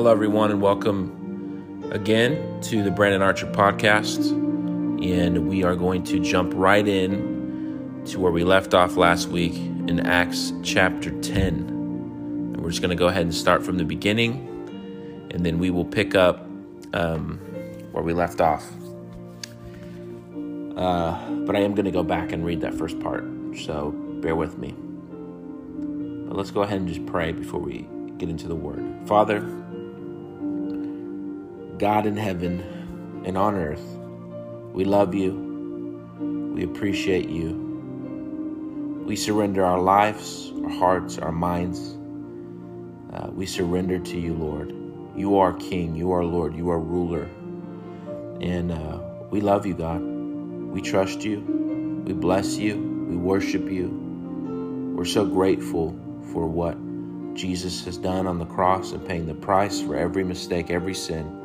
Hello, everyone, and welcome again to the Brandon Archer podcast. And we are going to jump right in to where we left off last week in Acts chapter 10. And we're just going to go ahead and start from the beginning, and then we will pick up um, where we left off. Uh, but I am going to go back and read that first part, so bear with me. But let's go ahead and just pray before we get into the word. Father, God in heaven and on earth, we love you. We appreciate you. We surrender our lives, our hearts, our minds. Uh, we surrender to you, Lord. You are King. You are Lord. You are ruler. And uh, we love you, God. We trust you. We bless you. We worship you. We're so grateful for what Jesus has done on the cross and paying the price for every mistake, every sin.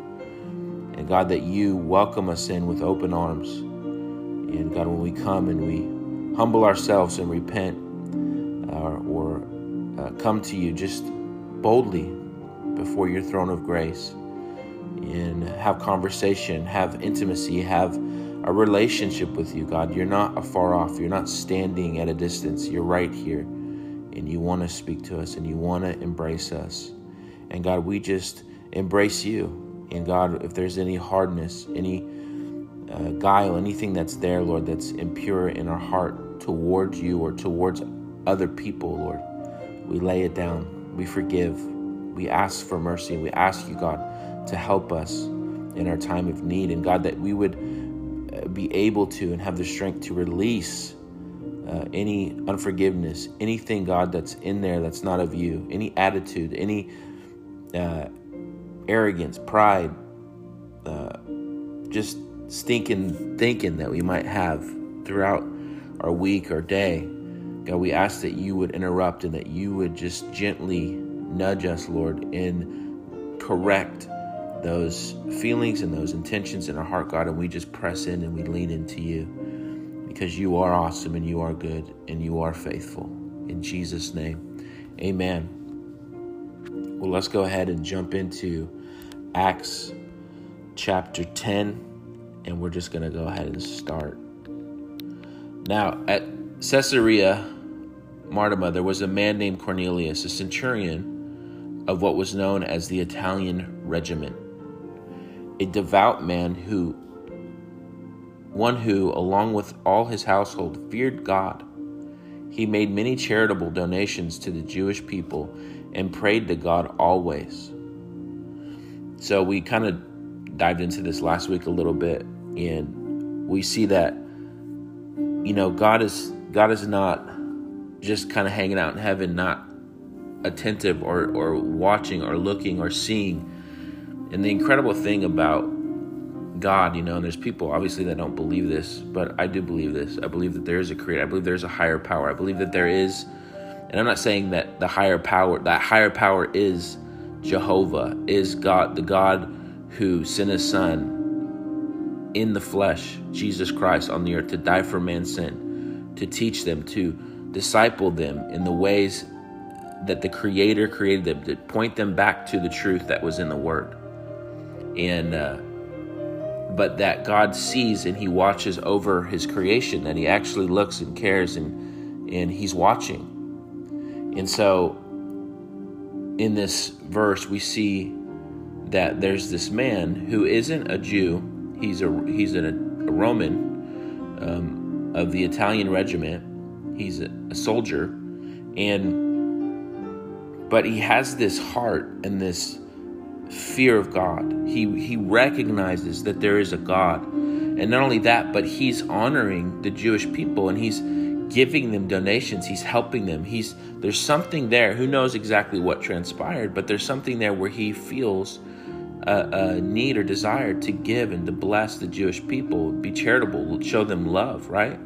And God, that you welcome us in with open arms. And God, when we come and we humble ourselves and repent uh, or uh, come to you just boldly before your throne of grace and have conversation, have intimacy, have a relationship with you, God. You're not afar off. You're not standing at a distance. You're right here and you want to speak to us and you want to embrace us. And God, we just embrace you. And God, if there's any hardness, any uh, guile, anything that's there, Lord, that's impure in our heart towards you or towards other people, Lord, we lay it down. We forgive. We ask for mercy. We ask you, God, to help us in our time of need. And God, that we would uh, be able to and have the strength to release uh, any unforgiveness, anything, God, that's in there that's not of you, any attitude, any uh, arrogance, pride, uh, just stinking thinking that we might have throughout our week or day. God, we ask that you would interrupt and that you would just gently nudge us, Lord, and correct those feelings and those intentions in our heart, God, and we just press in and we lean into you because you are awesome and you are good and you are faithful. In Jesus' name, amen. Well, let's go ahead and jump into Acts chapter 10, and we're just going to go ahead and start. Now, at Caesarea Maritima, there was a man named Cornelius, a centurion of what was known as the Italian regiment, a devout man who one who, along with all his household, feared God. He made many charitable donations to the Jewish people and prayed to God always. So we kind of dived into this last week a little bit, and we see that you know God is God is not just kind of hanging out in heaven, not attentive or or watching or looking or seeing. And the incredible thing about God, you know, and there's people obviously that don't believe this, but I do believe this. I believe that there is a creator. I believe there's a higher power. I believe that there is, and I'm not saying that the higher power, that higher power is Jehovah, is God, the God who sent his son in the flesh, Jesus Christ, on the earth to die for man's sin, to teach them, to disciple them in the ways that the Creator created them, to point them back to the truth that was in the Word. And, uh, but that God sees and He watches over His creation, that He actually looks and cares and, and He's watching. And so in this verse, we see that there's this man who isn't a Jew, he's a, he's a, a Roman um, of the Italian regiment, he's a, a soldier, and but he has this heart and this fear of God. He he recognizes that there is a God. And not only that, but he's honoring the Jewish people and he's giving them donations, he's helping them. He's there's something there. Who knows exactly what transpired, but there's something there where he feels a, a need or desire to give and to bless the Jewish people, be charitable, show them love, right?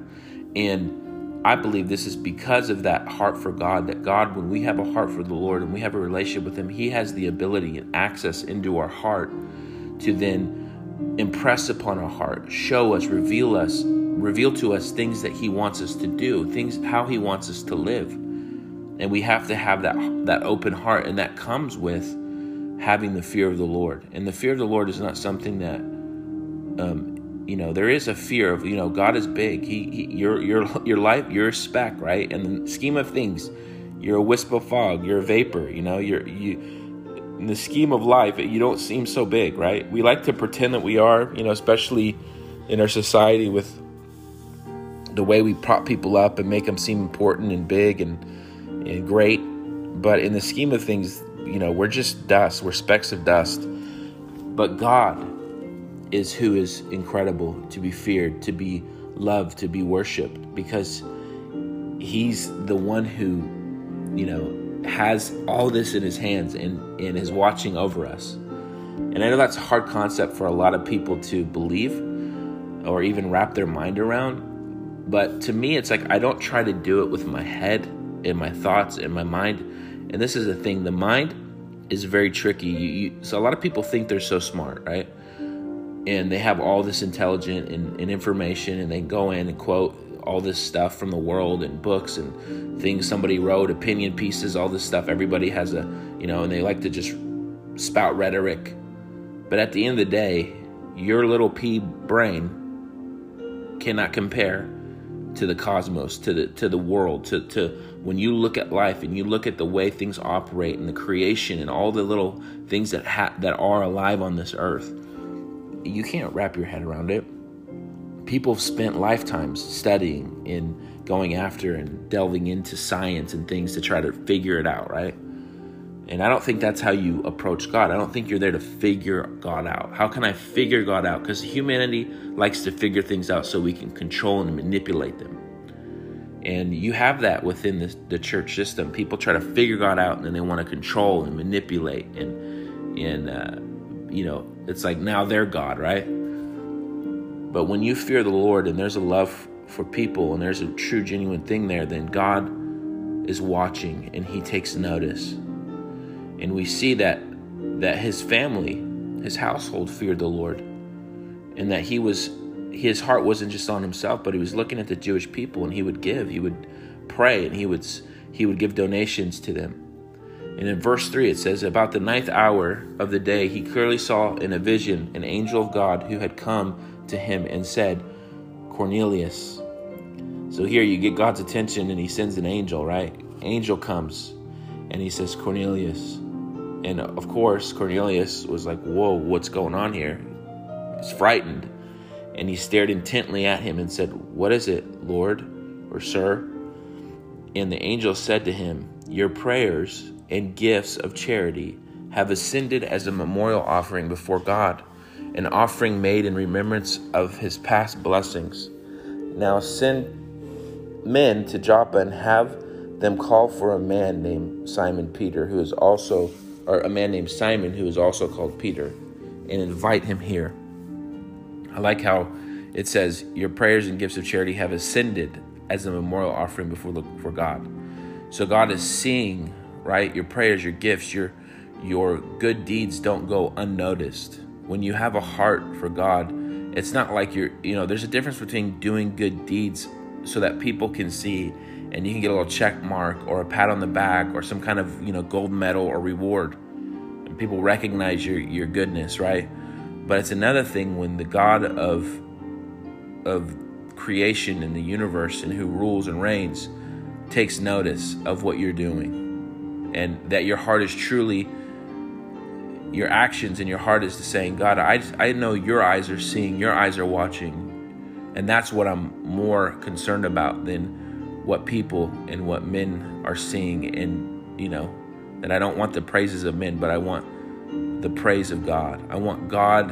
And I believe this is because of that heart for God. That God, when we have a heart for the Lord and we have a relationship with Him, He has the ability and access into our heart to then impress upon our heart, show us, reveal us, reveal to us things that He wants us to do, things how He wants us to live. And we have to have that that open heart, and that comes with having the fear of the Lord. And the fear of the Lord is not something that, um, you know, there is a fear of, you know, God is big. He, he your your your life, you're a speck, right? And the scheme of things, you're a wisp of fog. You're a vapor. You know, you're you. In the scheme of life, you don't seem so big, right? We like to pretend that we are, you know, especially in our society with the way we prop people up and make them seem important and big and and great. But in the scheme of things, you know, we're just dust. We're specks of dust. But God is who is incredible to be feared, to be loved, to be worshiped, because He's the one who, you know, has all this in His hands and, and is watching over us. And I know that's a hard concept for a lot of people to believe or even wrap their mind around. But to me, it's like I don't try to do it with my head and my thoughts and my mind. And this is the thing the mind is very tricky. You, you, so a lot of people think they're so smart, right? And they have all this intelligence and, and information, and they go in and quote all this stuff from the world and books and things somebody wrote, opinion pieces, all this stuff. Everybody has a, you know, and they like to just spout rhetoric. But at the end of the day, your little pea brain cannot compare to the cosmos, to the to the world, to to when you look at life and you look at the way things operate and the creation and all the little things that ha- that are alive on this earth, you can't wrap your head around it. People have spent lifetimes studying and going after and delving into science and things to try to figure it out, right? And I don't think that's how you approach God. I don't think you're there to figure God out. How can I figure God out? Because humanity likes to figure things out so we can control and manipulate them. And you have that within the, the church system. People try to figure God out and then they want to control and manipulate. And, and uh, you know, it's like now they're God, right? But when you fear the Lord and there's a love for people and there's a true, genuine thing there, then God is watching and he takes notice and we see that that his family, his household feared the Lord. And that he was his heart wasn't just on himself, but he was looking at the Jewish people and he would give, he would pray and he would he would give donations to them. And in verse 3 it says about the ninth hour of the day he clearly saw in a vision an angel of God who had come to him and said, Cornelius. So here you get God's attention and he sends an angel, right? Angel comes and he says, Cornelius. And of course, Cornelius was like, Whoa, what's going on here? He's frightened. And he stared intently at him and said, What is it, Lord or Sir? And the angel said to him, Your prayers and gifts of charity have ascended as a memorial offering before God, an offering made in remembrance of his past blessings. Now send men to Joppa and have them call for a man named Simon Peter, who is also or a man named Simon who is also called Peter, and invite him here. I like how it says, Your prayers and gifts of charity have ascended as a memorial offering before, before God. So God is seeing, right? Your prayers, your gifts, your your good deeds don't go unnoticed. When you have a heart for God, it's not like you're, you know, there's a difference between doing good deeds so that people can see and you can get a little check mark or a pat on the back or some kind of you know gold medal or reward. And people recognize your your goodness right? But it's another thing when the god of of creation and the universe and who rules and reigns takes notice of what you're doing and that your heart is truly your actions and your heart is saying god i i know your eyes are seeing your eyes are watching and that's what i'm more concerned about than what people and what men are seeing and you know that I don't want the praises of men but I want the praise of God. I want God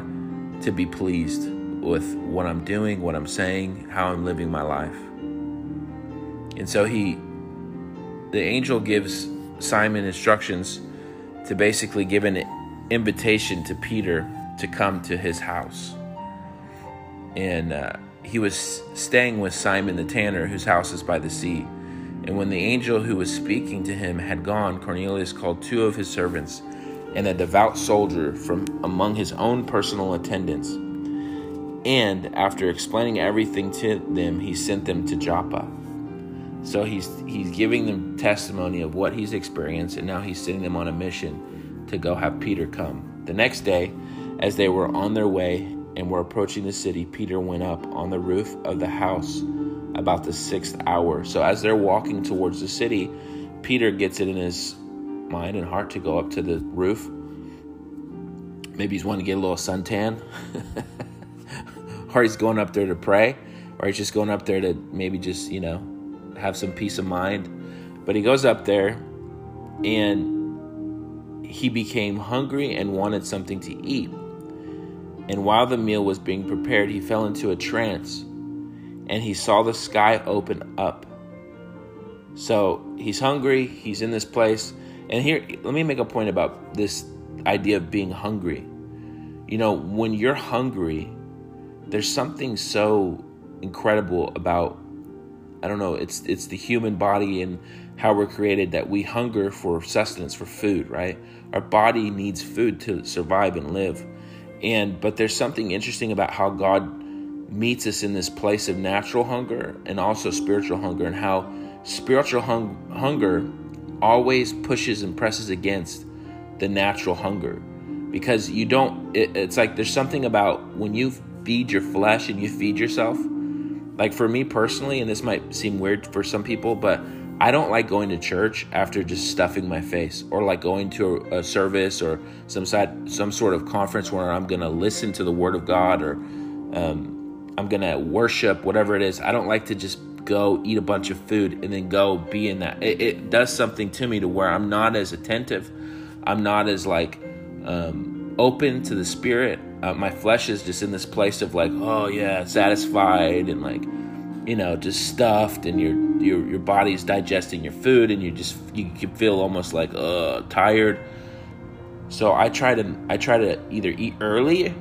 to be pleased with what I'm doing, what I'm saying, how I'm living my life. And so he the angel gives Simon instructions to basically give an invitation to Peter to come to his house. And uh, he was staying with Simon the tanner, whose house is by the sea. And when the angel who was speaking to him had gone, Cornelius called two of his servants and a devout soldier from among his own personal attendants. And after explaining everything to them, he sent them to Joppa. So he's he's giving them testimony of what he's experienced, and now he's sending them on a mission to go have Peter come. The next day, as they were on their way and were approaching the city, Peter went up on the roof of the house about the sixth hour. So as they're walking towards the city, Peter gets it in his mind and heart to go up to the roof. Maybe he's wanting to get a little suntan, or he's going up there to pray, or he's just going up there to maybe just, you know, have some peace of mind. But he goes up there and he became hungry and wanted something to eat. And while the meal was being prepared, he fell into a trance and he saw the sky open up. So he's hungry, he's in this place. And here, let me make a point about this idea of being hungry. You know, when you're hungry, there's something so incredible about I don't know, it's it's the human body and how we're created that we hunger for sustenance for food, right? Our body needs food to survive and live. And but there's something interesting about how God meets us in this place of natural hunger and also spiritual hunger and how spiritual hung, hunger always pushes and presses against the natural hunger because you don't it, it's like there's something about when you feed your flesh and you feed yourself like for me personally and this might seem weird for some people but I don't like going to church after just stuffing my face or like going to a, service or some side some sort of conference where I'm going to listen to the word of God or um, I'm going to worship whatever it is. I don't like to just go eat a bunch of food and then go be in that. It, it does something to me to where I'm not as attentive. I'm not as like um, open to the spirit. Uh, my flesh is just in this place of like, oh yeah, satisfied and like you know, just stuffed, and your your your body's digesting your food, and you just you can feel almost like uh tired. So I try to I try to either eat early,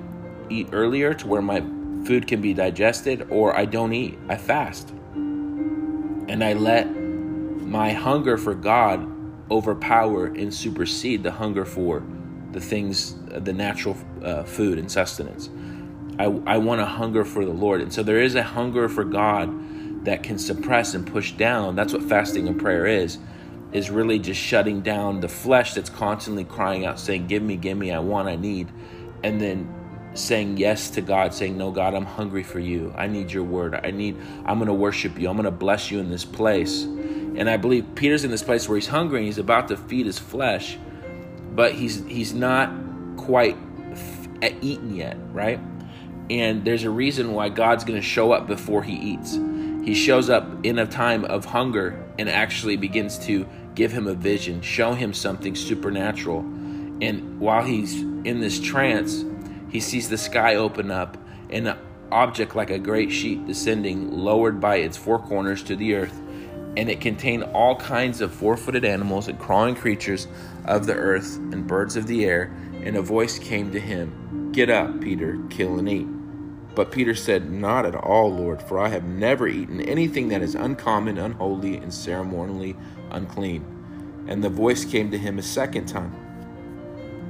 eat earlier to where my food can be digested, or I don't eat. I fast, and I let my hunger for God overpower and supersede the hunger for the things, the natural uh, food and sustenance. I, I want a hunger for the Lord. And so there is a hunger for God that can suppress and push down. That's what fasting and prayer is, is really just shutting down the flesh that's constantly crying out, saying, Give me, give me, I want, I need. And then saying yes to God, saying, No, God, I'm hungry for you. I need your word. I need, I'm going to worship you. I'm going to bless you in this place. And I believe Peter's in this place where he's hungry and he's about to feed his flesh, but he's he's not quite f- eaten yet, right? And there's a reason why God's going to show up before he eats. He shows up in a time of hunger and actually begins to give him a vision, show him something supernatural. And while he's in this trance, he sees the sky open up and an object like a great sheet descending, lowered by its four corners to the earth. And it contained all kinds of four footed animals and crawling creatures of the earth and birds of the air. And a voice came to him Get up, Peter, kill and eat. But Peter said, Not at all, Lord, for I have never eaten anything that is uncommon, unholy, and ceremonially unclean. And the voice came to him a second time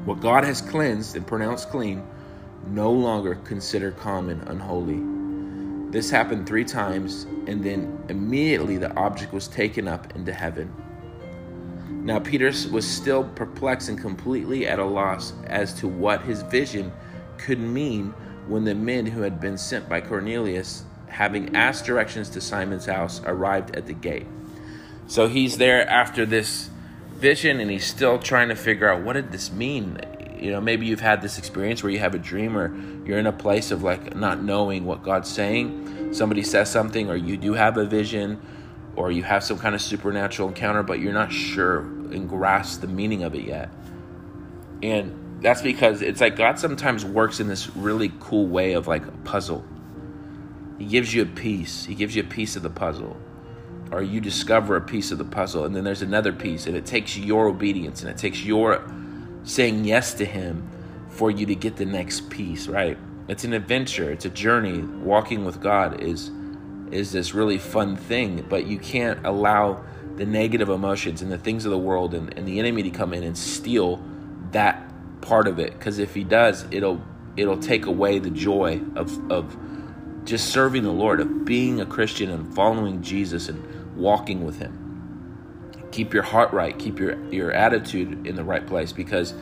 What God has cleansed and pronounced clean, no longer consider common, unholy. This happened three times, and then immediately the object was taken up into heaven. Now Peter was still perplexed and completely at a loss as to what his vision could mean when the men who had been sent by Cornelius, having asked directions to Simon's house, arrived at the gate. So he's there after this vision and he's still trying to figure out what did this mean? You know, maybe you've had this experience where you have a dream or you're in a place of like not knowing what God's saying. Somebody says something or you do have a vision or you have some kind of supernatural encounter, but you're not sure and grasp the meaning of it yet. And that's because it's like God sometimes works in this really cool way of like a puzzle. He gives you a piece, He gives you a piece of the puzzle, or you discover a piece of the puzzle, and then there's another piece, and it takes your obedience and it takes your saying yes to Him for you to get the next piece, right? It's an adventure, it's a journey. Walking with God is is this really fun thing, but you can't allow the negative emotions and the things of the world and, and the enemy to come in and steal that part of it because if he does it'll it'll take away the joy of of just serving the lord of being a christian and following jesus and walking with him keep your heart right keep your your attitude in the right place because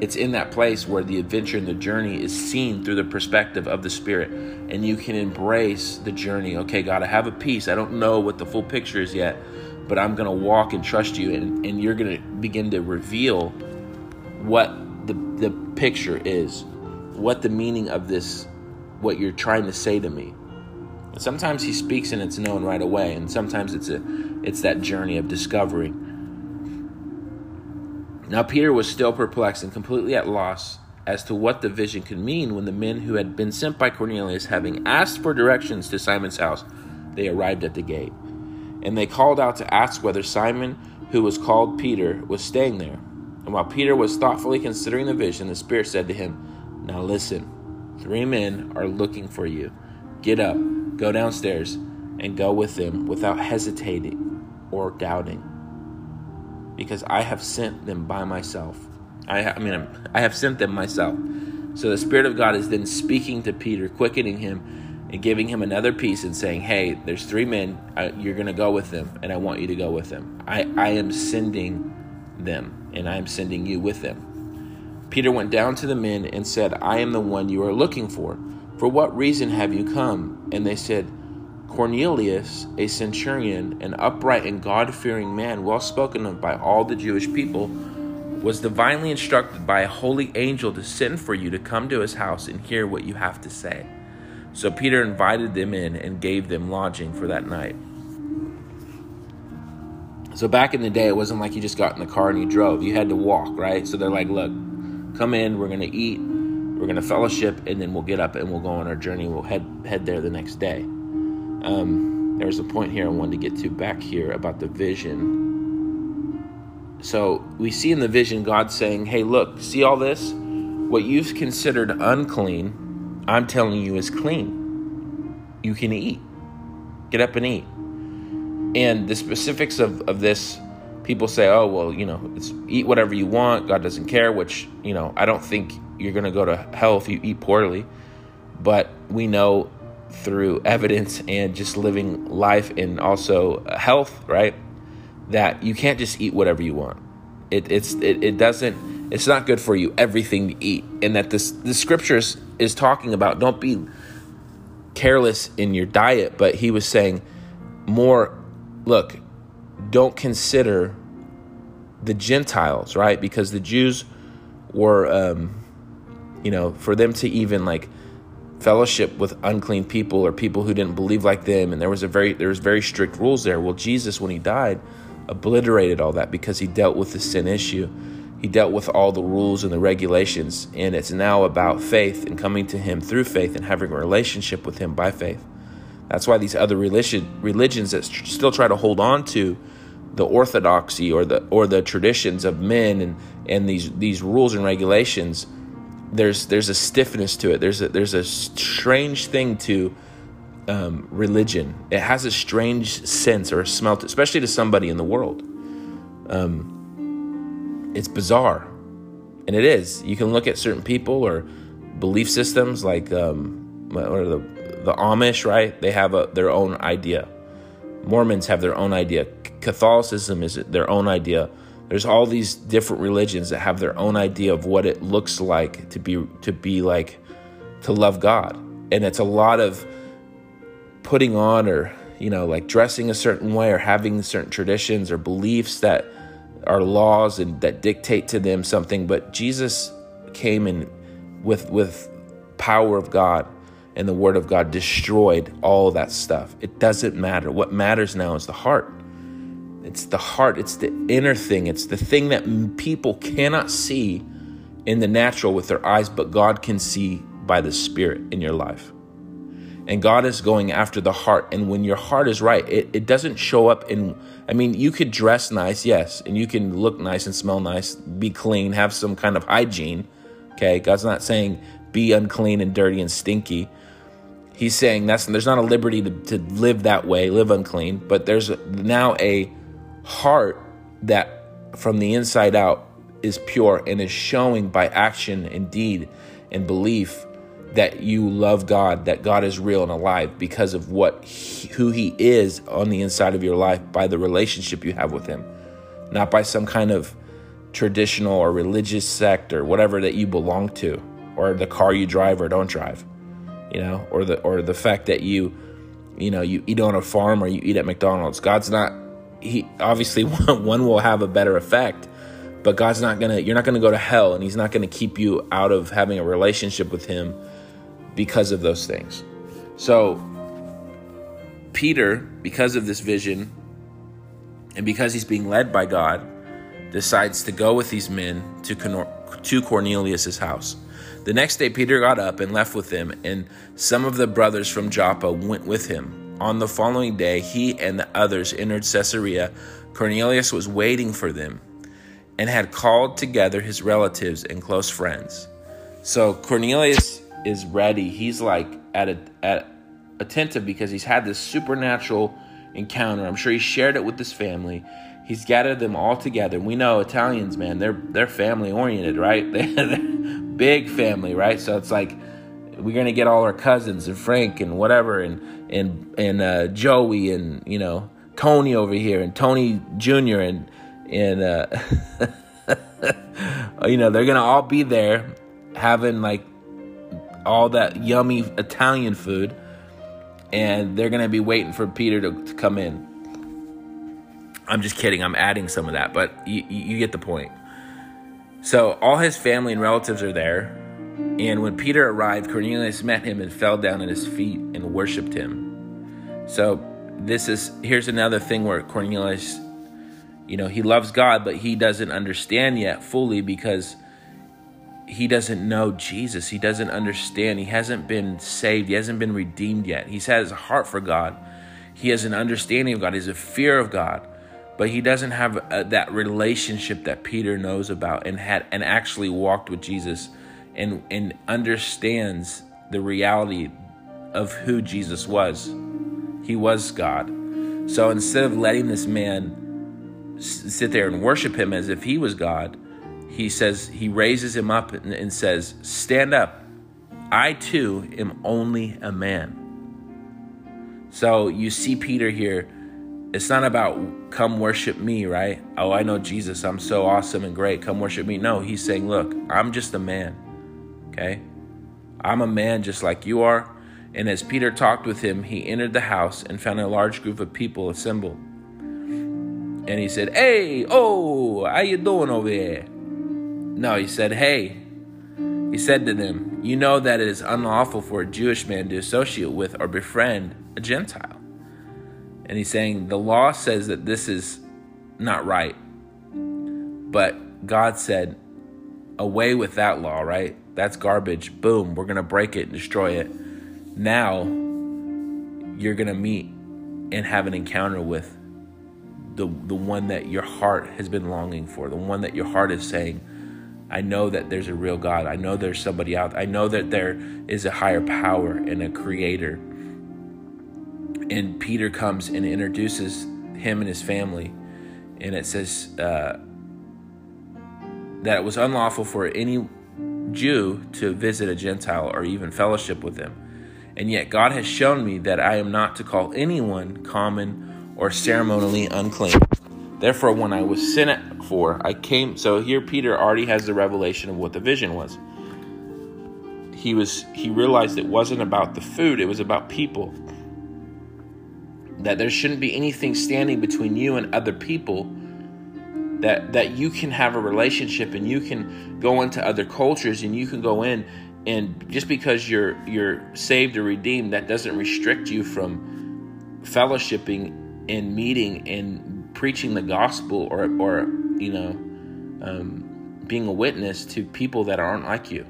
it's in that place where the adventure and the journey is seen through the perspective of the Spirit. And you can embrace the journey. Okay, God, I have a peace. I don't know what the full picture is yet, but I'm going to walk and trust you. And, and you're going to begin to reveal what the, picture is, what the meaning of this, what you're trying to say to me. Sometimes he speaks and it's known right away, and sometimes it's a it's that journey of discovery. Now Peter was still perplexed and completely at loss as to what the vision could mean when the men who had been sent by Cornelius, having asked for directions to Simon's house, they arrived at the gate. And they called out to ask whether Simon, who was called Peter, was staying there. And while Peter was thoughtfully considering the vision, the Spirit said to him, Now listen, three men are looking for you. Get up, go downstairs, and go with them without hesitating or doubting because I have sent them by myself. I, I mean, I have sent them myself. So the Spirit of God is then speaking to Peter, quickening him, and giving him another piece and saying, Hey, there's three men. you're going to go with them, and I want you to go with them. I, I am sending them, and I am sending you with them. Peter went down to the men and said, I am the one you are looking for. For what reason have you come? And they said, Cornelius, a centurion, an upright and God fearing man, well spoken of by all the Jewish people, was divinely instructed by a holy angel to send for you to come to his house and hear what you have to say. So Peter invited them in and gave them lodging for that night. So back in the day, it wasn't like you just got in the car and you drove. You had to walk, right? So they're like, look, come in, we're to eat, we're to fellowship, and then we'll get up and we'll go on our journey. We'll head, head there the next day. Um, there's a point here I wanted to get to back here about the vision. So we see in the vision God saying, Hey, look, see all this? What you've considered unclean, I'm telling you is clean. You can eat. Get up and eat. And the specifics of, of this, people say, oh, well, you know, it's eat whatever you want. God doesn't care, which, you know, I don't think you're going to go to hell if you eat poorly. But we know through evidence and just living life and also health, right? That you can't just eat whatever you want. It, it's it, it doesn't it's not good for you everything to eat, and that this the scriptures is talking about don't be careless in your diet, but he was saying more. Look, don't consider the Gentiles, right? Because the Jews were, um, you know, for them to even like fellowship with unclean people or people who didn't believe like them and there was a very there was very strict rules there. Well jesus when he died obliterated all that because he dealt with the sin issue. He dealt with all the rules and the regulations and it's now about faith and coming to him through faith and having a relationship with him by faith that's why these other religion, religions that still try to hold on to the orthodoxy or the or the traditions of men and and these these rules and regulations there's there's a stiffness to it. There's a there's a strange thing to um, religion. It has a strange sense or a smell, to, especially to somebody in the world. Um, it's bizarre, and it is. You can look at certain people or belief systems, like um, or the the Amish, right? They have a, their own idea. Mormons have their own idea. Catholicism is their own idea there's all these different religions that have their own idea of what it looks like to be to be like to love God. And it's a lot of putting on or you know like dressing a certain way or having certain traditions or beliefs that are laws and that dictate to them something but Jesus came in with with power of God and the word of God destroyed all that stuff. It doesn't matter. What matters now is the heart. It's the heart, it's the inner thing, it's the thing that people cannot see in the natural with their eyes, but God can see by the Spirit in your life. And God is going after the heart. And when your heart is right, it, it doesn't show up in, I mean, you could dress nice, yes, and you can look nice and smell nice, be clean, have some kind of hygiene. Okay. God's not saying be unclean and dirty and stinky. He's saying that's there's not a liberty to, to live that way, live unclean, but there's now a heart that from the inside out is pure and is showing by action and deed and belief that you love God, that God is real and alive because of what he, who he is on the inside of your life by the relationship you have with him. Not by some kind of traditional or religious sect or whatever that you belong to, or the car you drive or don't drive, you know, or the or the fact that you, you know, you eat on a farm or you eat at McDonald's. God's not. He obviously one, will have a better effect, but God's not gonna. You're not gonna go to hell, and He's not gonna keep you out of having a relationship with Him because of those things. So Peter, because of this vision, and because he's being led by God, decides to go with these men to, to Cornelius' house. The next day, Peter got up and left with them, and some of the brothers from Joppa went with him. On the following day, he and the others entered Caesarea. Cornelius was waiting for them and had called together his relatives and close friends. So Cornelius is ready. He's like at a, at attentive because he's had this supernatural encounter. I'm sure he shared it with his family. He's gathered them all together. We know Italians, man, they're they're family oriented, right? They're, big family, right? So it's like we're gonna get all our cousins and Frank and whatever and and and uh, Joey and you know Tony over here and Tony Jr. and and uh, you know they're gonna all be there having like all that yummy Italian food and they're to be waiting for Peter to, to, come in. I'm just kidding. I'm adding some of that, but you, you get the point. So all his family and relatives are there. And when Peter arrived, Cornelius met him and fell down at his feet and worshiped him. So this is here's another thing where Cornelius, you know, he loves God, but he doesn't understand yet fully because he doesn't know Jesus. He doesn't understand. He hasn't been saved. He hasn't been redeemed yet. He's has a heart for God. He has an understanding of God. He has a fear of God, but he doesn't have uh, that relationship that Peter knows about and had and actually walked with Jesus and and understands the reality of who Jesus was. He was God. So instead of letting this man sit there and worship him as if he was God, he says, he raises him up and, and says, Stand up. I too am only a man. So you see Peter here. It's not about come worship me, right? Oh, I know Jesus. I'm so awesome and great. Come worship me. No, he's saying, Look, I'm just a man. Okay? I'm a man just like you are. And as Peter talked with him, he entered the house and found a large group of people assembled. And he said, Hey, oh, how you doing over there? No, he said, Hey, he said to them, You know that it is unlawful for a Jewish man to associate with or befriend a Gentile. And he's saying, The law says that this is not right. But God said, Away with that law, right? That's garbage. Boom, we're going to break it and destroy it. Now you're going to meet and have an encounter with the, the one that your heart has been longing for, the one that your heart is saying, I know that there's a real God. I know there's somebody out. I know that there is a higher power and a creator. And Peter comes and introduces him and his family. And it says uh, that it was unlawful for any Jew to visit a Gentile or even fellowship with them. And yet God has shown me that I am not to call anyone common or ceremonially unclean. Therefore, when I was sent for, I came. So here, Peter already has the revelation of what the vision was. He was he realized it wasn't about the food; it was about people. That there shouldn't be anything standing between you and other people. That that you can have a relationship and you can go into other cultures and you can go in and just because you're you're saved or redeemed, that doesn't restrict you from fellowshipping and meeting and preaching the gospel or or you know um, being a witness to people that aren't like you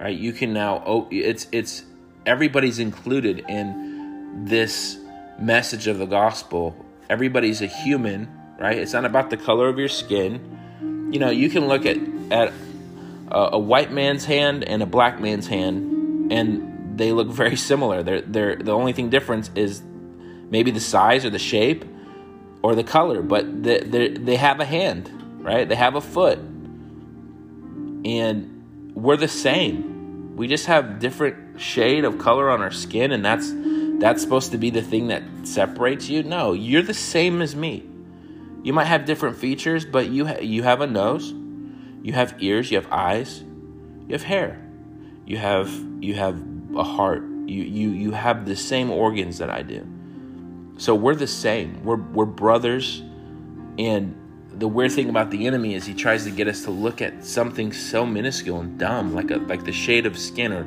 right you can now oh it's it's everybody's included in this message of the gospel everybody's a human right it's not about the color of your skin you know you can look at at a, a white man's hand and a black man's hand and they look very similar they're they're the only thing difference is maybe the size or the shape or the color, but they, they have a hand, right? They have a foot. And we're the same. We just have different shade of color on our skin, and that's that's supposed to be the thing that separates you. No, you're the same as me. You might have different features, but you ha- you have a nose, you have ears, you have eyes, you have hair, you have you have a heart. You you you have the same organs that I do. So we're the same. We're we're brothers, and the weird thing about the enemy is he tries to get us to look at something so minuscule and dumb, like a like the shade of skin or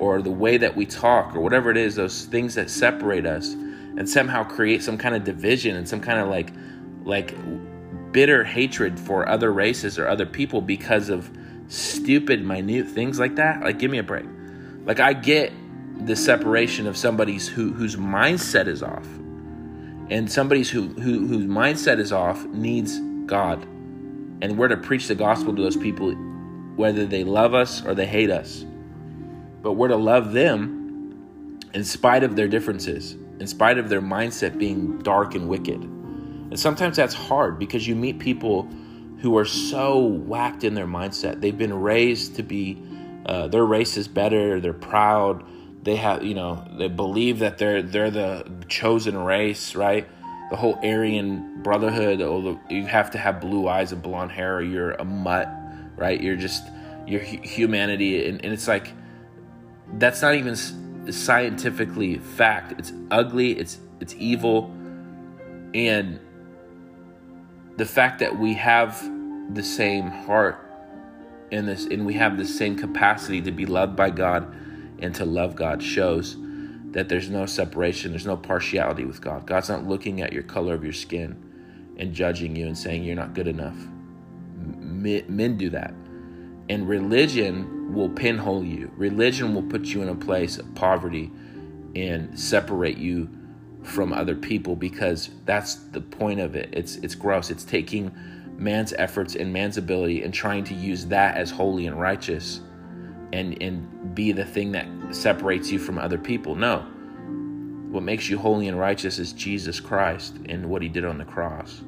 or the way that we talk or whatever it is, those things that separate us, and somehow create some kind of division and some kind of like like bitter hatred for other races or other people because of stupid minute things like that. Like give me a break. Like I get the separation of somebody's who whose mindset is off. And somebody's who, who whose mindset is off needs God. And we're to preach the gospel to those people whether they love us or they hate us. But we're to love them in spite of their differences, in spite of their mindset being dark and wicked. And sometimes that's hard because you meet people who are so whacked in their mindset. They've been raised to be, uh, their race is better, they're proud, they have, you know, they believe that they're they're the chosen race, right? The whole Aryan brotherhood, you have to have blue eyes and blonde hair, or you're a mutt, right? You're just your humanity, and, and it's like that's not even scientifically fact. It's ugly. It's it's evil, and the fact that we have the same heart in this and we have the same capacity to be loved by God and to love God shows that there's no separation, there's no partiality with God. God's not looking at your color of your skin and judging you and saying you're not good enough. Men do that. And religion will pinhole you. Religion will put you in a place of poverty and separate you from other people because that's the point of it. It's it's gross. It's taking man's efforts and man's ability and trying to use that as holy and righteous and and be the thing that separates you from other people. No. What makes you holy and righteous is Jesus Christ and what he did on the cross.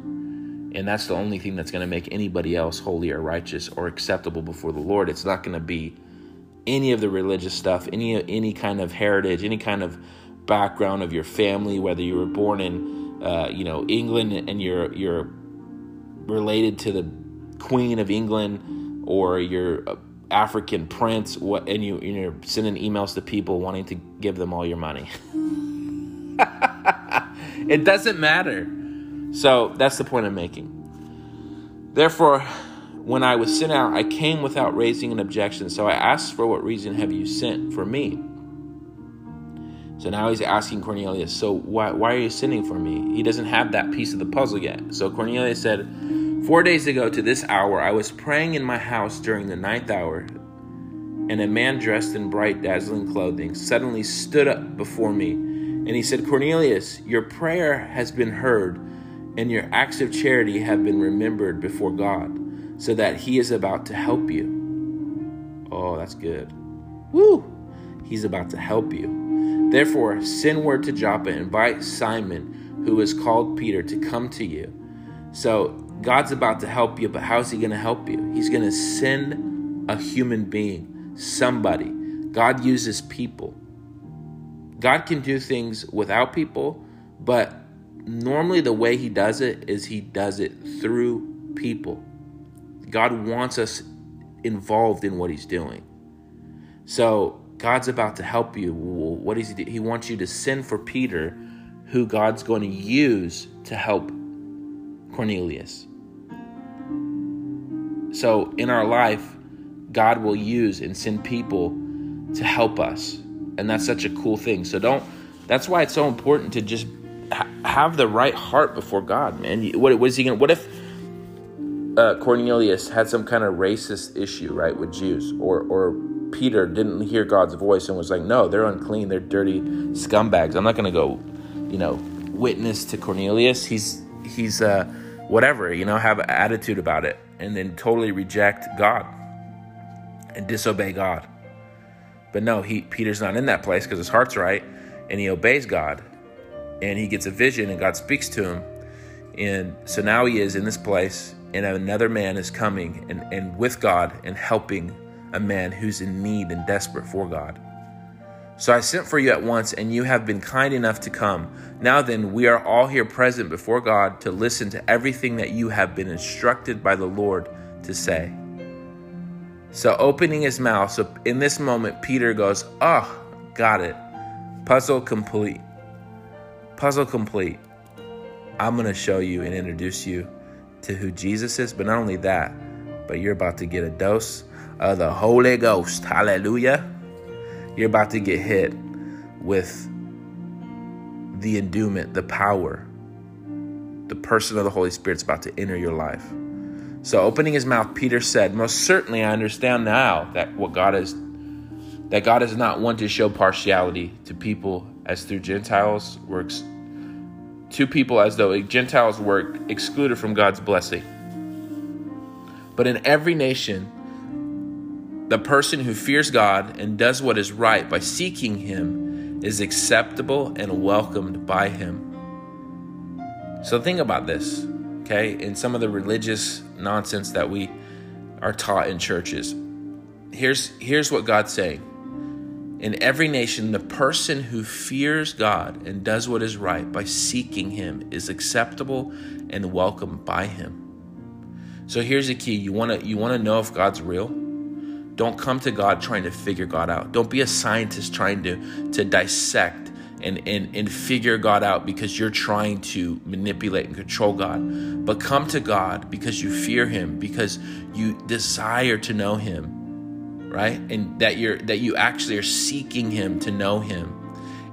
And that's the only thing that's going to make anybody else holy or righteous or acceptable before the Lord. It's not going to be any of the religious stuff, any any kind of heritage, any kind of background of your family, whether you were born in, uh, you know, England and you're you're related to the Queen of England, or you're African prince, what, and you you're sending emails to people wanting to give them all your money. it doesn't matter. So that's the point I'm making. Therefore, when I was sent out, I came without raising an objection. So I asked, For what reason have you sent for me? So now he's asking Cornelius, So why, why are you sending for me? He doesn't have that piece of the puzzle yet. So Cornelius said, Four days ago to this hour, I was praying in my house during the ninth hour, and a man dressed in bright, dazzling clothing suddenly stood up before me. And he said, Cornelius, your prayer has been heard, and your acts of charity have been remembered before God, so that he is about to help you. Oh, that's good. Woo! He's about to help you. Therefore, send word to Joppa, invite Simon, who is called Peter, to come to you. So, God's about to help you, but how's He going to help you? He's going to send a human being, somebody. God uses people. God can do things without people, but normally the way He does it is He does it through people. God wants us involved in what He's doing. So, God's about to help you. What does he do? He wants you to send for Peter, who God's going to use to help Cornelius. So in our life, God will use and send people to help us. And that's such a cool thing. So don't, that's why it's so important to just ha- have the right heart before God, man. What, what is he going what if uh, Cornelius had some kind of racist issue, right, with Jews or, or Peter didn't hear God's voice and was like, no, they're unclean, they're dirty scumbags. I'm not going to go, you know, witness to Cornelius. He's he's uh, whatever, you know, have an attitude about it, and then totally reject God and disobey God. But no, he Peter's not in that place because his heart's right, and he obeys God, and he gets a vision, and God speaks to him, and so now he is in this place, and another man is coming and, and with God and helping a man who's in need and desperate for God. So I sent for you at once, and you have been kind enough to come. Now then, we are all here present before God to listen to everything that you have been instructed by the Lord to say. So, opening his mouth, so in this moment, Peter goes, Oh, got it. Puzzle complete. Puzzle complete. I'm going to show you and introduce you to who Jesus is, but not only that, but you're about to get a dose of the Holy Ghost. Hallelujah. You're about to get hit with the endowment, the power. The person of the Holy Spirit's about to enter your life. So, opening his mouth, Peter said, Most certainly I understand now that what God is that God is not one to show partiality to people as through Gentiles works to people as though Gentiles were excluded from God's blessing. But in every nation, the person who fears God and does what is right by seeking Him is acceptable and welcomed by Him. So think about this, okay? In some of the religious nonsense that we are taught in churches. Here's, here's what God's saying. In every nation, the person who fears God and does what is right by seeking Him is acceptable and welcomed by Him. So here's the key: you want to you want to know if God's real. Don't come to God trying to figure God out. Don't be a scientist trying to to dissect and, and, and figure God out because you're trying to manipulate and control God. But come to God because you fear Him, because you desire to know Him, right? And that you're that you actually are seeking Him to know Him.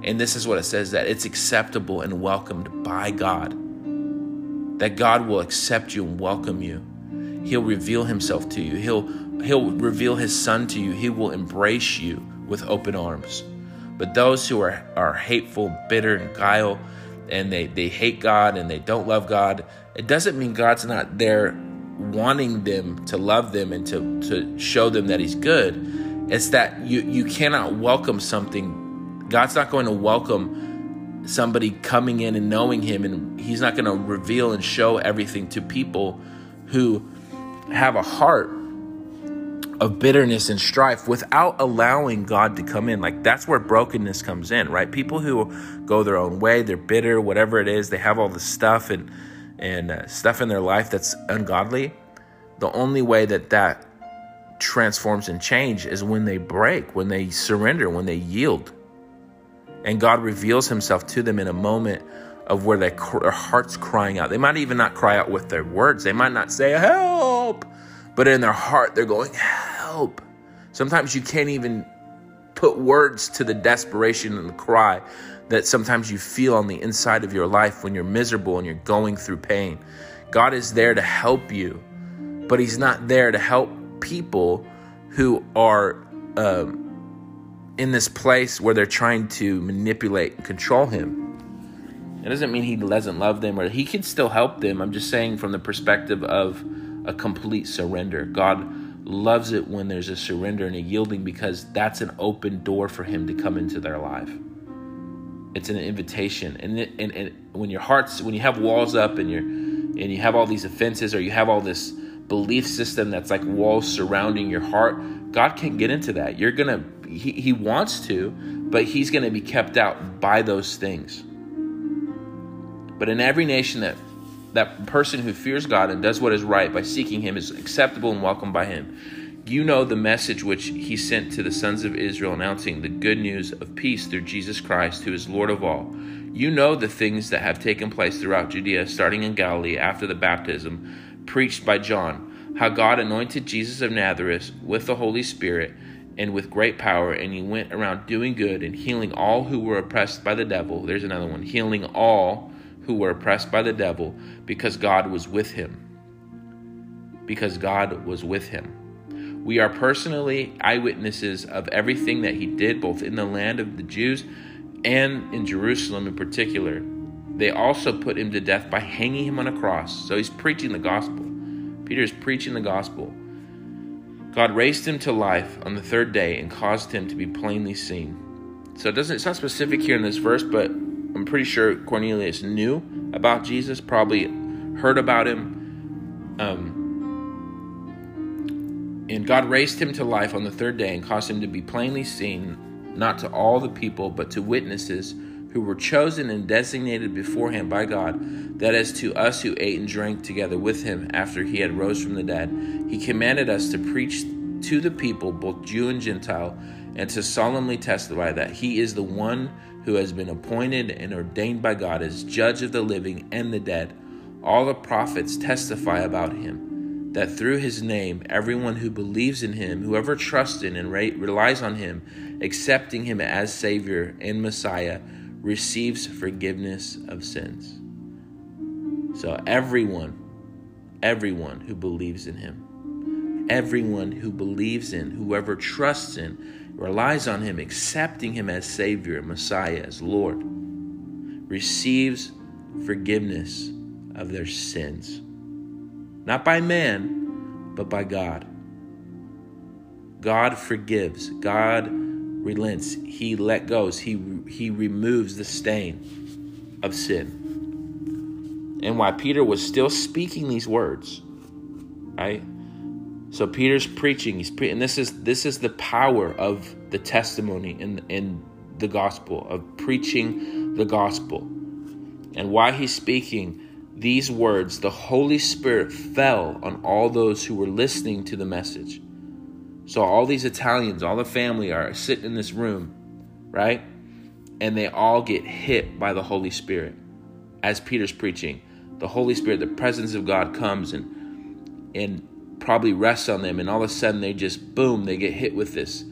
And this is what it says that it's acceptable and welcomed by God. That God will accept you and welcome you. He'll reveal himself to you. He'll he'll reveal his son to you. He will embrace you with open arms. But those who are, are hateful, bitter, and guile, and they, they hate God and they don't love God, it doesn't mean God's not there wanting them to love them and to, to show them that He's good. It's that you, you cannot welcome something. God's not going to welcome somebody coming in and knowing Him, and He's not going to reveal and show everything to people who have a heart of bitterness and strife without allowing God to come in. Like that's where brokenness comes in, right? People who go their own way, they're bitter, whatever it is, they have all this stuff and and uh, stuff in their life that's ungodly. The only way that that transforms and change is when they break, when they surrender, when they yield. And God reveals himself to them in a moment of where their, their heart's crying out. They might even not cry out with their words. They might not say help, but in their heart they're going help. Sometimes you can't even put words to the desperation and the cry that sometimes you feel on the inside of your life when you're miserable and you're going through pain. God is there to help you, but He's not there to help people who are um, in this place where they're trying to manipulate and control Him. It doesn't mean He doesn't love them or He can still help them. I'm just saying from the perspective of a complete surrender. God loves it when there's a surrender and a yielding because that's an open door for him to come into their life it's an invitation. And, and, and when your heart's when you have walls up and you're and you have all these offenses or you have all this belief system that's like walls surrounding your heart god can't get into that. You're gonna he, he wants to but he's gonna be kept out by those things. But in every nation that that person who fears God and does what is right by seeking Him is acceptable and welcomed by Him. You know the message which He sent to the sons of Israel, announcing the good news of peace through Jesus Christ, who is Lord of all. You know the things that have taken place throughout Judea, starting in Galilee after the baptism preached by John, how God anointed Jesus of Nazareth with the Holy Spirit and with great power, and he went around doing good and healing all who were oppressed by the devil. There's another one healing all who were oppressed by the devil because God was with him. Because God was with him. We are personally eyewitnesses of everything that he did, both in the land of the Jews and in Jerusalem in particular. They also put him to death by hanging him on a cross. So he's preaching the gospel. Peter is preaching the gospel. God raised him to life on the third day and caused him to be plainly seen. So it doesn't it's not specific here in this verse, but I'm pretty sure Cornelius knew about Jesus, probably heard about him. Um, and God raised him to life on the third day and caused him to be plainly seen not to all the people, but to witnesses who were chosen and designated beforehand by God, that as to us who ate and drank together with him after he had rose from the dead, he commanded us to preach to the people, both Jew and Gentile, and to solemnly testify that he is the one who has been appointed and ordained by God as judge of the living and the dead. All the prophets testify about him, that through his name, everyone who believes in him, whoever trusts in and relies on him, accepting him as Savior and Messiah, receives forgiveness of sins. So, everyone, everyone who believes in him, everyone who believes in, whoever trusts in, relies on him, accepting him as Savior, Messiah, as Lord, receives forgiveness of their sins. Not by man, but by God. God forgives. God relents. He let goes. He he removes the stain of sin. And while Peter was still speaking these words, right? So Peter's preaching. He's pre- and this is this is the power of the testimony in in the gospel of preaching the gospel. And while he's speaking these words, the Holy Spirit fell on all those who were listening to the message. So all these Italians, all the family are sitting in this room, right? And they all get hit by the Holy Spirit. As Peter's preaching, the Holy Spirit, the presence of God comes and and probably rests on them and all of a sudden they just boom, they get hit with this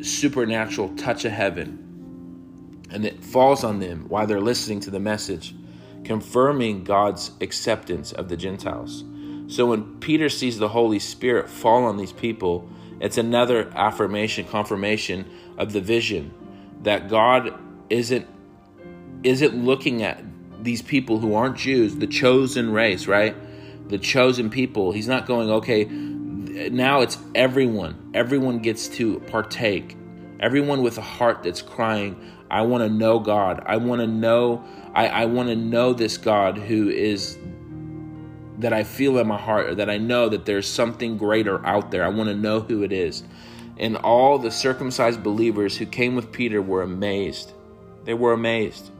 supernatural touch of heaven. And it falls on them while they're listening to the message, confirming God's acceptance of the Gentiles. So when Peter sees the Holy Spirit fall on these people, it's another affirmation, confirmation of the vision that God isn't isn't looking at these people who aren't Jews, the chosen race, right? The chosen people. He's not going, okay, now it's everyone. Everyone gets to partake. Everyone with a heart that's crying, I want to know God. I want to know I, I want to know this God who is that I feel in my heart or that I know that there's something greater out there. I want to know who it is. And all the circumcised believers who came with Peter were amazed. They were amazed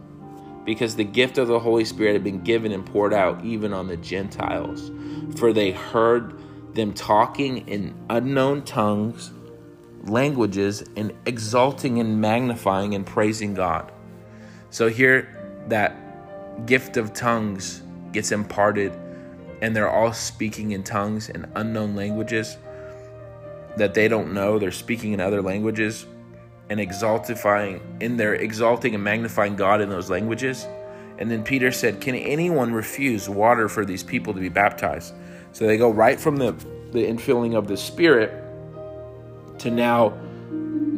because the gift of the Holy Spirit had been given and poured out even on the Gentiles. For they heard them talking in unknown tongues, languages, and exalting and magnifying and praising God. So here, that gift of tongues gets imparted and they're all speaking in tongues and unknown languages that they don't know. They're speaking in other languages and exaltifying in their exalting and magnifying God in those languages. And then Peter said, Can anyone refuse water for these people to be baptized? So they go right from the, the infilling of the Spirit to now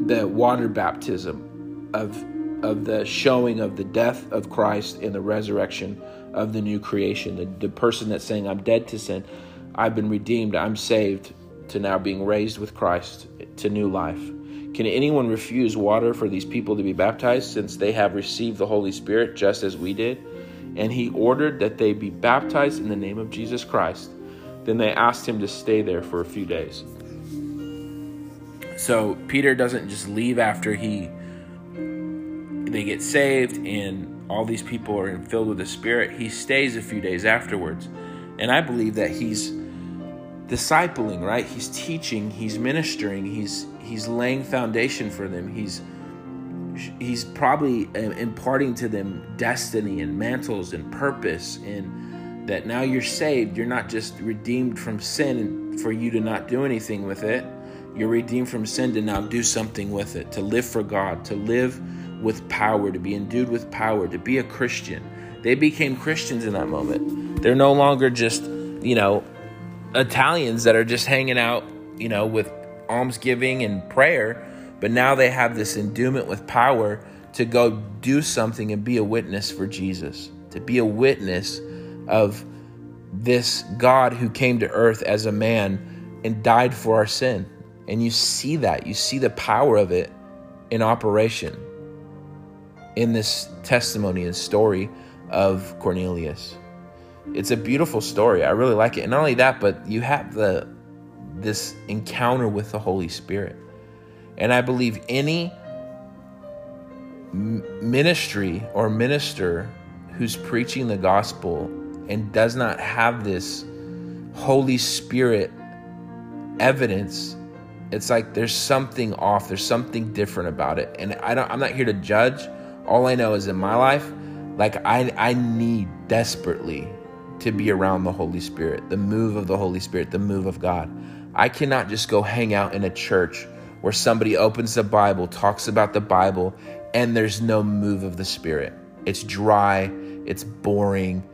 the water baptism of, of the showing of the death of Christ and the resurrection of the new creation. The, the person that's saying, I'm dead to sin, I've been redeemed, I'm saved, to now being raised with Christ to new life. Can anyone refuse water for these people to be baptized since they have received the Holy Spirit just as we did? And he ordered that they be baptized in the name of Jesus Christ. Then they asked him to stay there for a few days. So Peter doesn't just leave after he they get saved and all these people are filled with the Spirit, he stays a few days afterwards. And I believe that he's discipling, right? He's teaching, he's ministering, he's he's laying foundation for them. He's he's probably uh, imparting to them destiny and mantles and purpose and that now you're saved, you're not just redeemed from sin for you to not do anything with it. You're redeemed from sin to now do something with it, to live for God, to live with power, to be endued with power, to be a Christian. They became Christians in that moment. They're no longer just, you know, Italians that are just hanging out, you know, with almsgiving and prayer, but now they have this endowment with power to go do something and be a witness for Jesus, to be a witness of this God who came to earth as a man and died for our sin. And you see that, you see the power of it in operation in this testimony and story of Cornelius. It's a beautiful story. I really like it. And not only that, but you have the this encounter with the Holy Spirit. And I believe any ministry or minister who's preaching the gospel and does not have this Holy Spirit evidence, it's like there's something off. There's something different about it. And I don't I'm not here to judge. All I know is in my life, like I I need desperately to be around the Holy Spirit, the move of the Holy Spirit, the move of God. I cannot just go hang out in a church where somebody opens the Bible, talks about the Bible, and there's no move of the Spirit. It's dry, it's boring.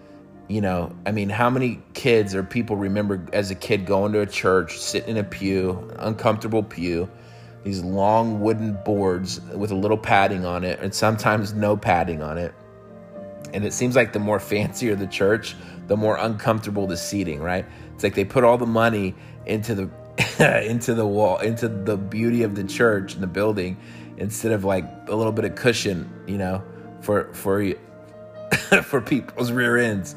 You know, I mean, how many kids or people remember as a kid going to a church, sitting in a pew, uncomfortable pew, these long wooden boards with a little padding on it, and sometimes no padding on it. And it seems like the more fancier the church, the more uncomfortable the seating, right? It's like they put all the money into the into the wall, into the beauty of the church and the building, instead of like a little bit of cushion, you know, for for for people's rear ends.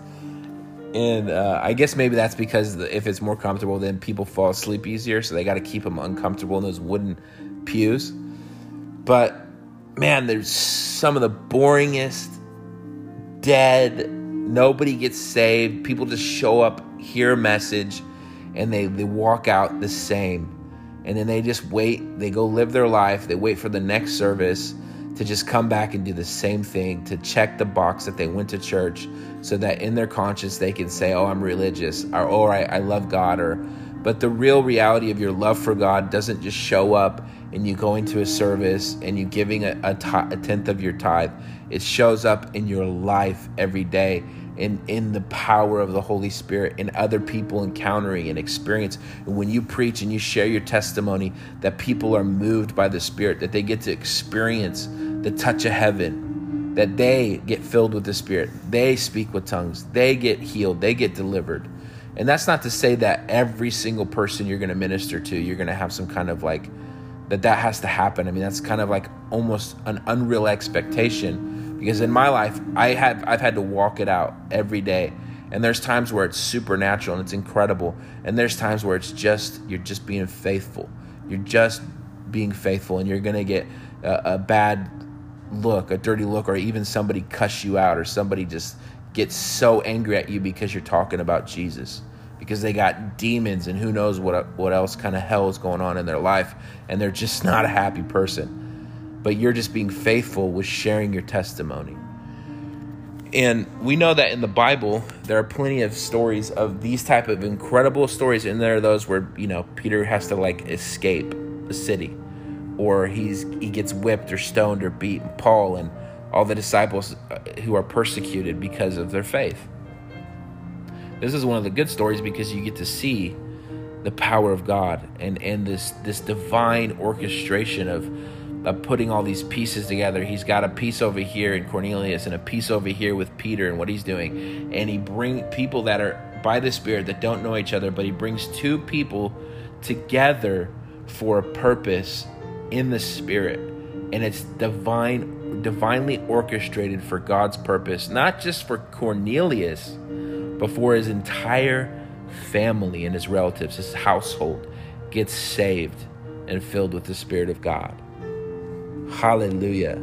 And uh, I guess maybe that's because if it's more comfortable, then people fall asleep easier. So they got to keep them uncomfortable in those wooden pews. But man, there's some of the boringest, dead, nobody gets saved. People just show up, hear a message, and they, they walk out the same. And then they just wait, they go live their life, they wait for the next service to just come back and do the same thing, to check the box that they went to church so that in their conscience they can say, Oh, I'm religious, or Oh, I, I love God, or but the real reality of your love for God doesn't just show up in you going to a service and you giving a, a, t- a tenth of your tithe. It shows up in your life every day in in the power of the Holy Spirit and other people encountering and experience. And when you preach and you share your testimony, that people are moved by the Spirit, that they get to experience the touch of heaven, that they get filled with the Spirit, they speak with tongues, they get healed, they get delivered. And that's not to say that every single person you're going to minister to, you're going to have some kind of like that that has to happen. I mean, that's kind of like almost an unreal expectation because in my life I have I've had to walk it out every day. And there's times where it's supernatural and it's incredible. And there's times where it's just you're just being faithful. You're just being faithful and you're going to get a, a bad look, a dirty look or even somebody cuss you out or somebody just gets so angry at you because you're talking about Jesus. Because they got demons and who knows what what else kind of hell is going on in their life and they're just not a happy person. But you're just being faithful with sharing your testimony. And we know that in the Bible there are plenty of stories of these type of incredible stories, and there are those where you know Peter has to like escape the city, or he's he gets whipped or stoned or beaten. Paul and all the disciples uh, who are persecuted because of their faith. This is one of the good stories because you get to see the power of God and and this this divine orchestration of of putting all these pieces together. He's got a piece over here in Cornelius and a piece over here with Peter and what he's doing. And he bring people that are by the Spirit that don't know each other, but he brings two people together for a purpose in the Spirit. And it's divine divinely orchestrated for God's purpose, not just for Cornelius, but for his entire family and his relatives, his household gets saved and filled with the Spirit of God. Hallelujah.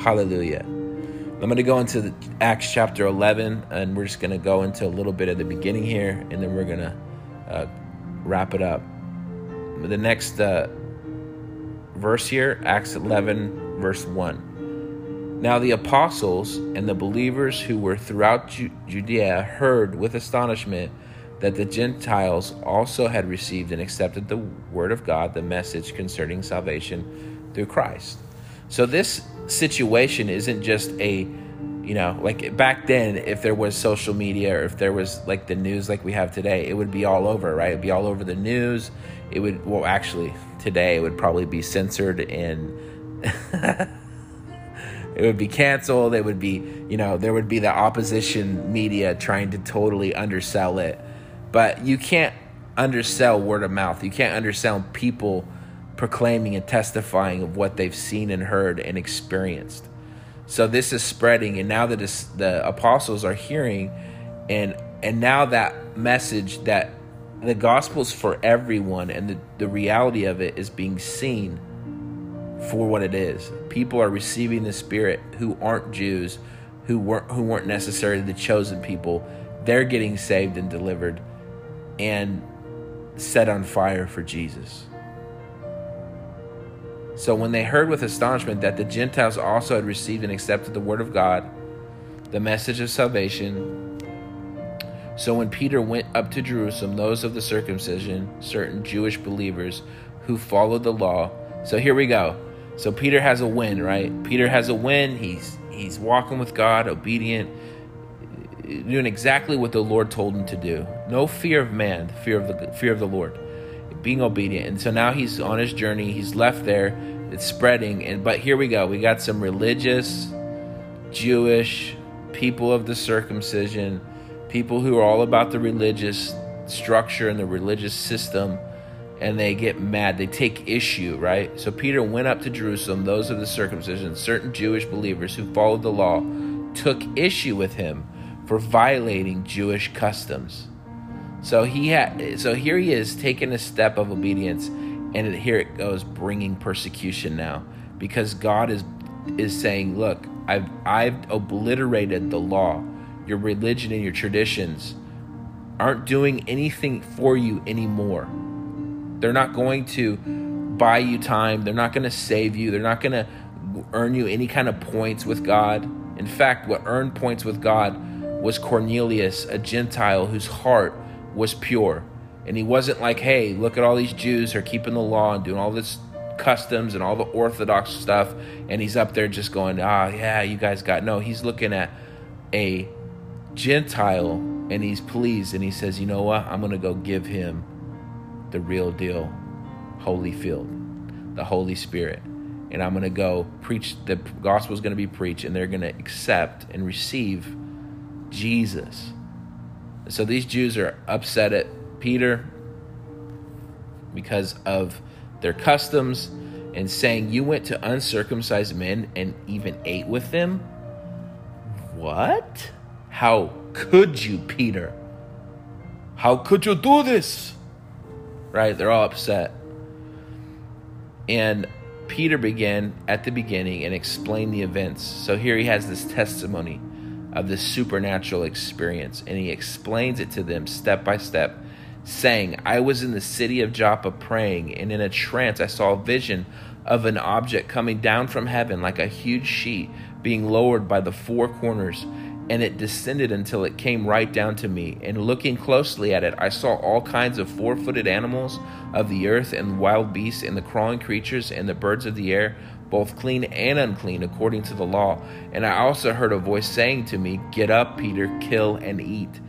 Hallelujah. I'm going to go into Acts chapter 11, and we're just going to go into a little bit of the beginning here, and then we're going to uh, wrap it up. The next uh, verse here, Acts 11, verse 1. Now the apostles and the believers who were throughout Judea heard with astonishment that the Gentiles also had received and accepted the word of God, the message concerning salvation through Christ. So this situation isn't just a you know, like back then, if there was social media or if there was like the news like we have today, it would be all over, right? It'd be all over the news. It would, well, actually, today it would probably be censored and it would be canceled. It would be, you know, there would be the opposition media trying to totally undersell it. But you can't undersell word of mouth. You can't undersell people proclaiming and testifying of what they've seen and heard and experienced. So this is spreading, and now that the apostles are hearing, and and now that message that the gospel's for everyone, and the, the reality of it is being seen. for what it is. People are receiving the Spirit who aren't Jews, who weren't who weren't necessarily the chosen people. They're getting saved and delivered and set on fire for Jesus. So when they heard with astonishment that the Gentiles also had received and accepted the word of God, the message of salvation, so when Peter went up to Jerusalem, those of the circumcision, certain Jewish believers who followed the law. So here we go. So Peter has a win, right? Peter has a win. He's he's walking with God, obedient, doing exactly what the Lord told him to do. No fear of man, fear of the fear of the Lord. Being obedient. And so now he's on his journey. He's left there. It's spreading. And but here we go. We got some religious Jewish people of the circumcision people who are all about the religious structure and the religious system and they get mad. They take issue, right? So Peter went up to Jerusalem. Those of the circumcision, certain Jewish believers who followed the law, took issue with him for violating Jewish customs. So he had. So here he is taking a step of obedience, and here it goes, bringing persecution now, because God is is saying, "Look, I've I've obliterated the law." your religion and your traditions aren't doing anything for you anymore. They're not going to buy you time. They're not going to save you. They're not going to earn you any kind of points with God. In fact, what earned points with God was Cornelius, a Gentile whose heart was pure. And he wasn't like, hey, look at all these Jews who are keeping the law and doing all this customs and all the Orthodox stuff. And he's up there just going, ah, yeah, you guys got. No, he's looking at a Gentile and he's pleased and he says, you know what? I'm going to go give him the real deal, Holyfield, the Holy Spirit. And I'm going to go preach, the gospel is going to be preached, and they're going to accept and receive Jesus. So these Jews are upset at Peter because of their customs and saying, You went to uncircumcised men and even ate with them? What? How could you, Peter? How could you do this? Right? They're all upset. And Peter began at the beginning and explained the events. So here he has this testimony of this supernatural experience, and he explains it to them step by step, saying, I was in the city of Joppa praying, and in a trance I saw a vision of an object coming down from heaven like a huge sheet being lowered by the four corners and it descended until it came right down to me. And looking closely at it, I saw all kinds of four footed animals of the earth, and wild beasts, and the crawling creatures, and the birds of the air, both clean and unclean, according to the law. And I also heard a voice saying to me, Get up, Peter, kill and eat.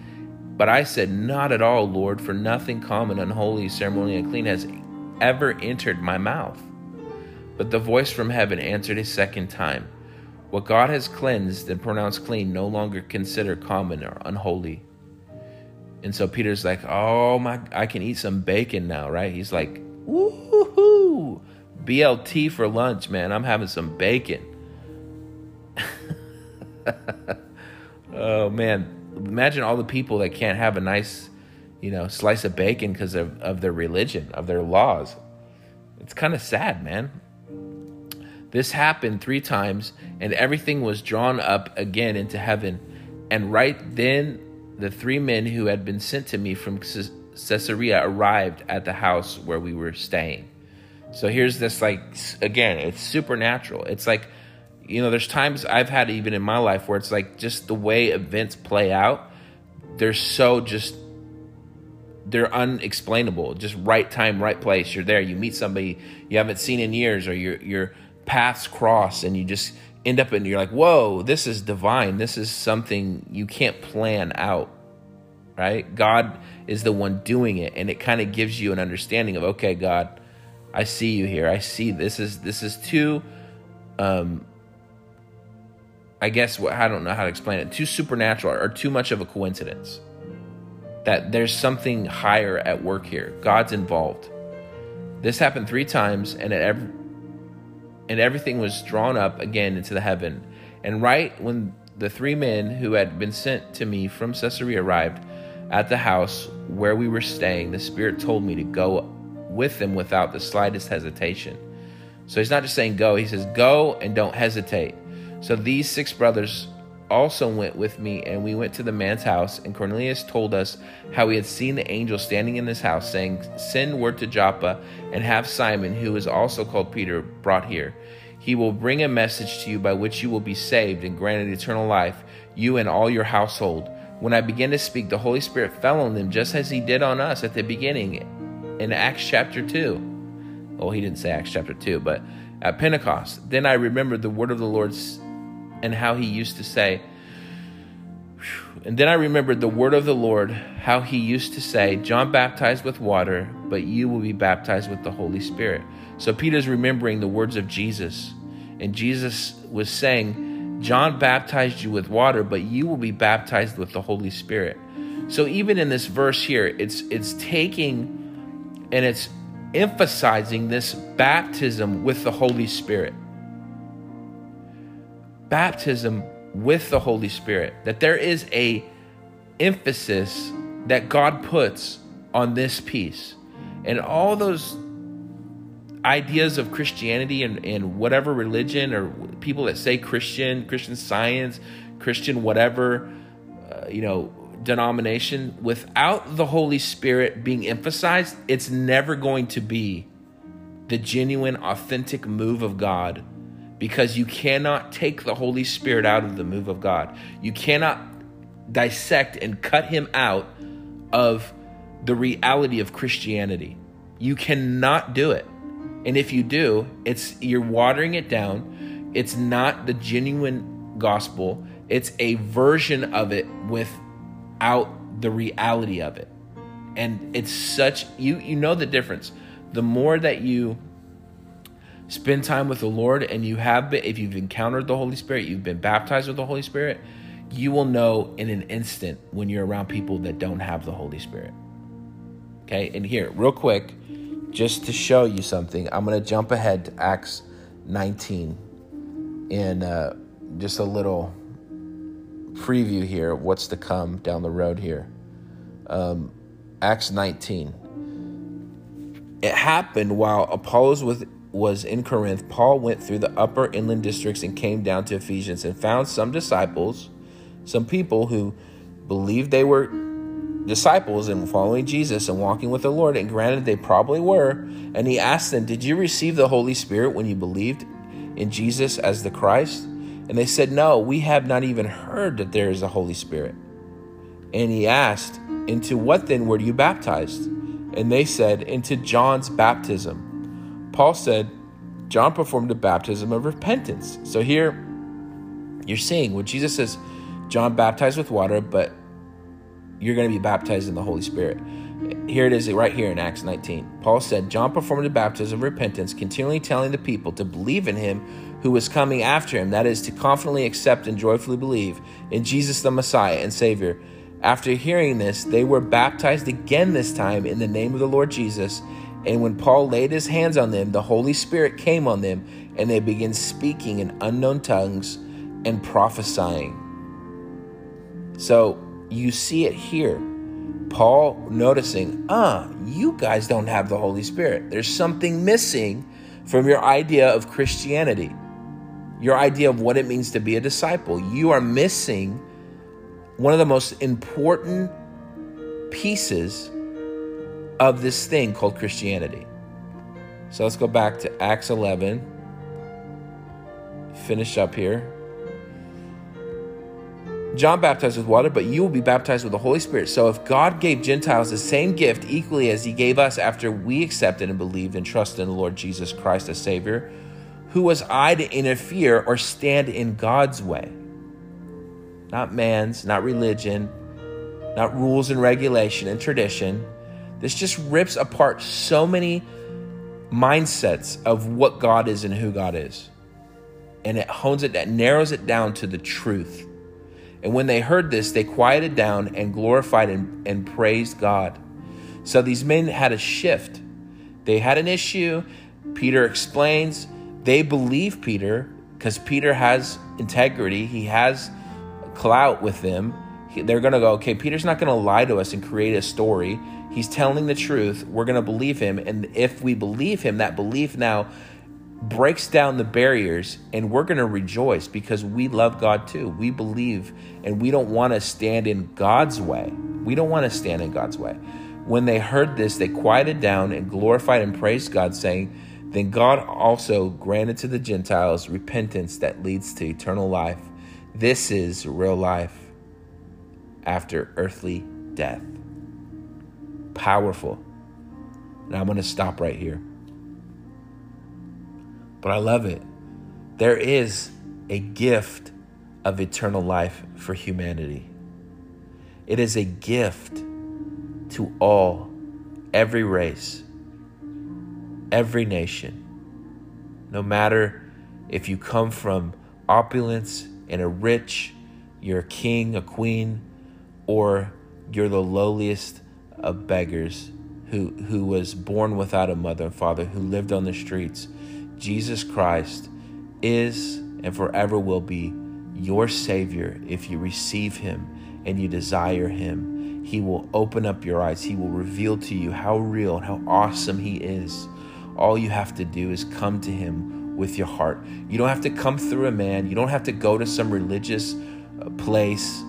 But I said, Not at all, Lord, for nothing common, unholy, ceremonial, unclean has ever entered my mouth. But the voice from heaven answered a second time. What God has cleansed and pronounced clean, no longer consider common or unholy. And so Peter's like, oh my, I can eat some bacon now, right? He's like, woohoo, BLT for lunch, man. I'm having some bacon. oh man, imagine all the people that can't have a nice, you know, slice of bacon because of, of their religion, of their laws. It's kind of sad, man. This happened three times, and everything was drawn up again into heaven. And right then, the three men who had been sent to me from Caesarea arrived at the house where we were staying. So here's this, like, again, it's supernatural. It's like, you know, there's times I've had even in my life where it's like just the way events play out, they're so just they're unexplainable. Just right time, right place. You're there. You meet somebody you haven't seen in years, or you're you're paths cross and you just end up and you're like, whoa, this is divine. This is something you can't plan out, right? God is the one doing it, and it kind of gives you an understanding of, okay, God, I see you here. I see this is this is too, um, I guess what I don't know how to explain it. Too supernatural or too much of a coincidence. That there's something higher at work here. God's involved. This happened three times, and at every and everything was drawn up again into the heaven. And right when the three men who had been sent to me from Caesarea arrived at the house where we were staying, the Spirit told me to go with them without the slightest hesitation. So he's not just saying go, he says go and don't hesitate. So these six brothers also went with me, and we went to the man's house. And Cornelius told us how he had seen the angel standing in his house, saying, Send word to Joppa and have Simon, who is also called Peter, brought here. He will bring a message to you by which you will be saved and granted eternal life, you and all your household. When I began to speak, the Holy Spirit fell on them, just as he did on us at the beginning in Acts chapter 2. Well, he didn't say Acts chapter 2, but at Pentecost. Then I remembered the word of the Lord and how he used to say, and then I remembered the word of the Lord, how he used to say, John baptized with water, but you will be baptized with the Holy Spirit. So Peter's remembering the words of Jesus. And Jesus was saying, John baptized you with water, but you will be baptized with the Holy Spirit. So even in this verse here, it's it's taking and it's emphasizing this baptism with the Holy Spirit. Baptism with the Holy Spirit. That there is a emphasis that God puts on this piece. And all those ideas of Christianity and, and whatever religion or people that say Christian, Christian science, Christian whatever, uh, you know, denomination, without the Holy Spirit being emphasized, it's never going to be the genuine, authentic move of God because you cannot take the Holy Spirit out of the move of God. You cannot dissect and cut him out of the reality of Christianity. You cannot do it. And if you do, it's you're watering it down. It's not the genuine gospel. It's a version of it without the reality of it. And it's such you you know the difference. The more that you spend time with the Lord and you have been, if you've encountered the Holy Spirit, you've been baptized with the Holy Spirit, you will know in an instant when you're around people that don't have the Holy Spirit. Okay, and here, real quick, just to show you something, I'm going to jump ahead to Acts 19 in uh, just a little preview here of what's to come down the road here. Um, Acts 19. It happened while Apollos was was in Corinth, Paul went through the upper inland districts and came down to Ephesians and found some disciples, some people who believed they were disciples and following Jesus and walking with the Lord. And granted, they probably were. And he asked them, Did you receive the Holy Spirit when you believed in Jesus as the Christ? And they said, No, we have not even heard that there is a Holy Spirit. And he asked, Into what then were you baptized? And they said, Into John's baptism. Paul said, John performed a baptism of repentance. So here you're seeing when Jesus says, John baptized with water, but you're going to be baptized in the Holy Spirit. Here it is right here in Acts 19. Paul said, John performed a baptism of repentance, continually telling the people to believe in him who was coming after him, that is, to confidently accept and joyfully believe in Jesus the Messiah and Savior. After hearing this, they were baptized again, this time in the name of the Lord Jesus. And when Paul laid his hands on them, the Holy Spirit came on them, and they began speaking in unknown tongues and prophesying. So you see it here. Paul noticing, ah, you guys don't have the Holy Spirit. There's something missing from your idea of Christianity, your idea of what it means to be a disciple. You are missing one of the most important pieces of this thing called Christianity. So let's go back to Acts 11. Finish up here. John baptized with water, but you will be baptized with the Holy Spirit. So if God gave Gentiles the same gift equally as he gave us after we accepted and believed and trusted in the Lord Jesus Christ as Savior, who was I to interfere or stand in God's way? Not man's, not religion, not rules and regulation and tradition this just rips apart so many mindsets of what God is and who God is. And it hones it, that narrows it down to the truth. And when they heard this, they quieted down and glorified and, and praised God. So these men had a shift. They had an issue. Peter explains. They believe Peter because Peter has integrity, he has clout with them. They're going to go, okay, Peter's not going to lie to us and create a story. He's telling the truth. We're going to believe him. And if we believe him, that belief now breaks down the barriers and we're going to rejoice because we love God too. We believe and we don't want to stand in God's way. We don't want to stand in God's way. When they heard this, they quieted down and glorified and praised God, saying, Then God also granted to the Gentiles repentance that leads to eternal life. This is real life after earthly death. Powerful. And I'm going to stop right here. But I love it. There is a gift of eternal life for humanity. It is a gift to all, every race, every nation. No matter if you come from opulence and a rich, you're a king, a queen, or you're the lowliest of beggars who, who was born without a mother and father, who lived on the streets Jesus Christ is and forever will be your Savior if you receive Him and you desire Him. He will open up your eyes. He will reveal to you how real and how awesome He is. All you have to do is come to Him with your heart. You don't have to come through a man, you don't have to go to some religious uh, place.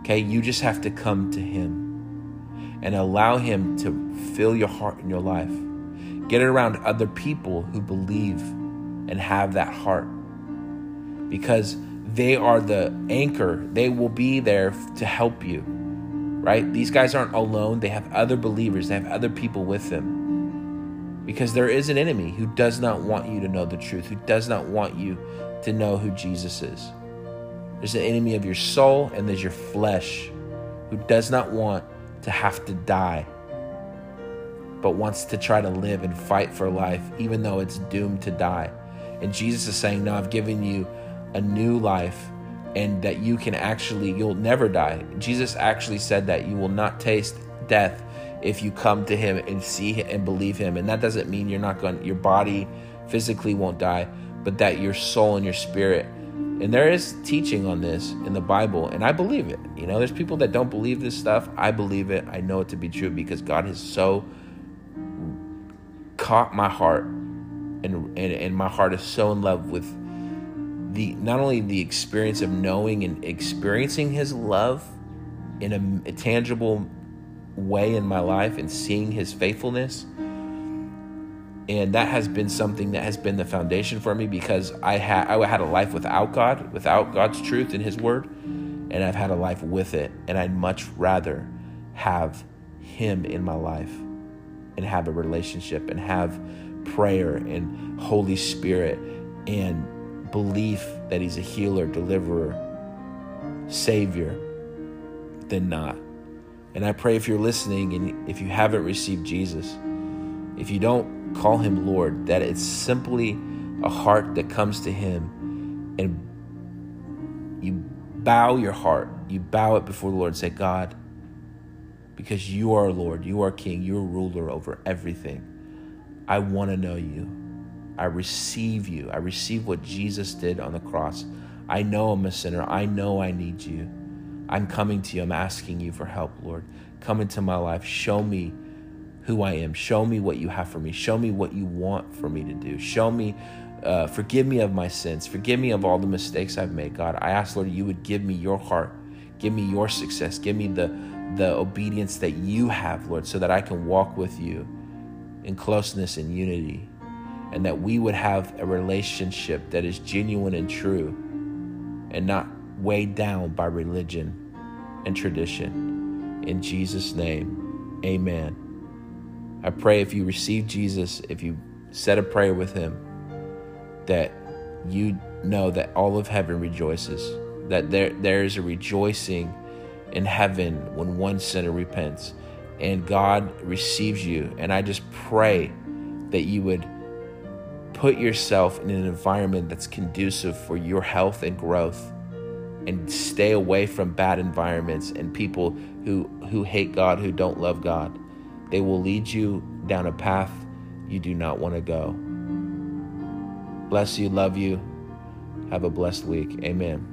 Okay, you just have to come to Him and allow Him to fill your heart and your life. Get it around other people who believe and have that heart because they are the anchor. They will be there to help you, right? These guys aren't alone. They have other believers, they have other people with them because there is an enemy who does not want you to know the truth, who does not want you to know who Jesus is. There's an enemy of your soul and there's your flesh who does not want to have to die but wants to try to live and fight for life, even though it's doomed to die. And Jesus is saying, No, I've given you a new life and that you can actually, you'll never die. Jesus actually said that you will not taste death if you come to him and see him and believe him. And that doesn't mean you're not going, your body physically won't die, but that your soul and your spirit. And there is teaching on this in the Bible, and I believe it. You know, there's people that don't believe this stuff. I believe it. I know it to be true because God has so caught my heart and, and and my heart is so in love with the not only the experience of knowing and experiencing his love in a, a tangible way in my life and seeing his faithfulness and that has been something that has been the foundation for me because I had I had a life without God, without God's truth and His Word, and I've had a life with it, and I'd much rather have Him in my life and have a relationship and have prayer and Holy Spirit and belief that He's a healer, deliverer, Savior than not. And I pray if you're listening and if you haven't received Jesus, if you don't call Him Lord, that it's simply a heart that comes to Him and you bow your heart, you bow it before the Lord and say, God, because you are Lord, you are King, you are ruler over everything. I want to know you. I receive you. I receive what Jesus did on the cross. I know I'm a sinner. I know I need you. I'm coming to you. I'm asking you for help, Lord. Come into my life. Show me who I am. Show me what you have for me. Show me what you want for me to do. Show me, uh, forgive me of my sins. Forgive me of all the mistakes I've made, God. I ask, Lord, you would give me your heart. Give me your success. Give me the the obedience that you have, Lord, so that I can walk with you in closeness and unity, and that we would have a relationship that is genuine and true and not weighed down by religion and tradition. In Jesus' name, amen. I pray if you receive Jesus, if you said a prayer with him, that you know that all of heaven rejoices, that there, there is a rejoicing in heaven when one sinner repents and God receives you. And I just pray that you would put yourself in an environment that's conducive for your health and growth and stay away from bad environments and people who who hate God, who don't love God. They will lead you down a path you do not want to go. Bless you, love you. Have a blessed week. Amen.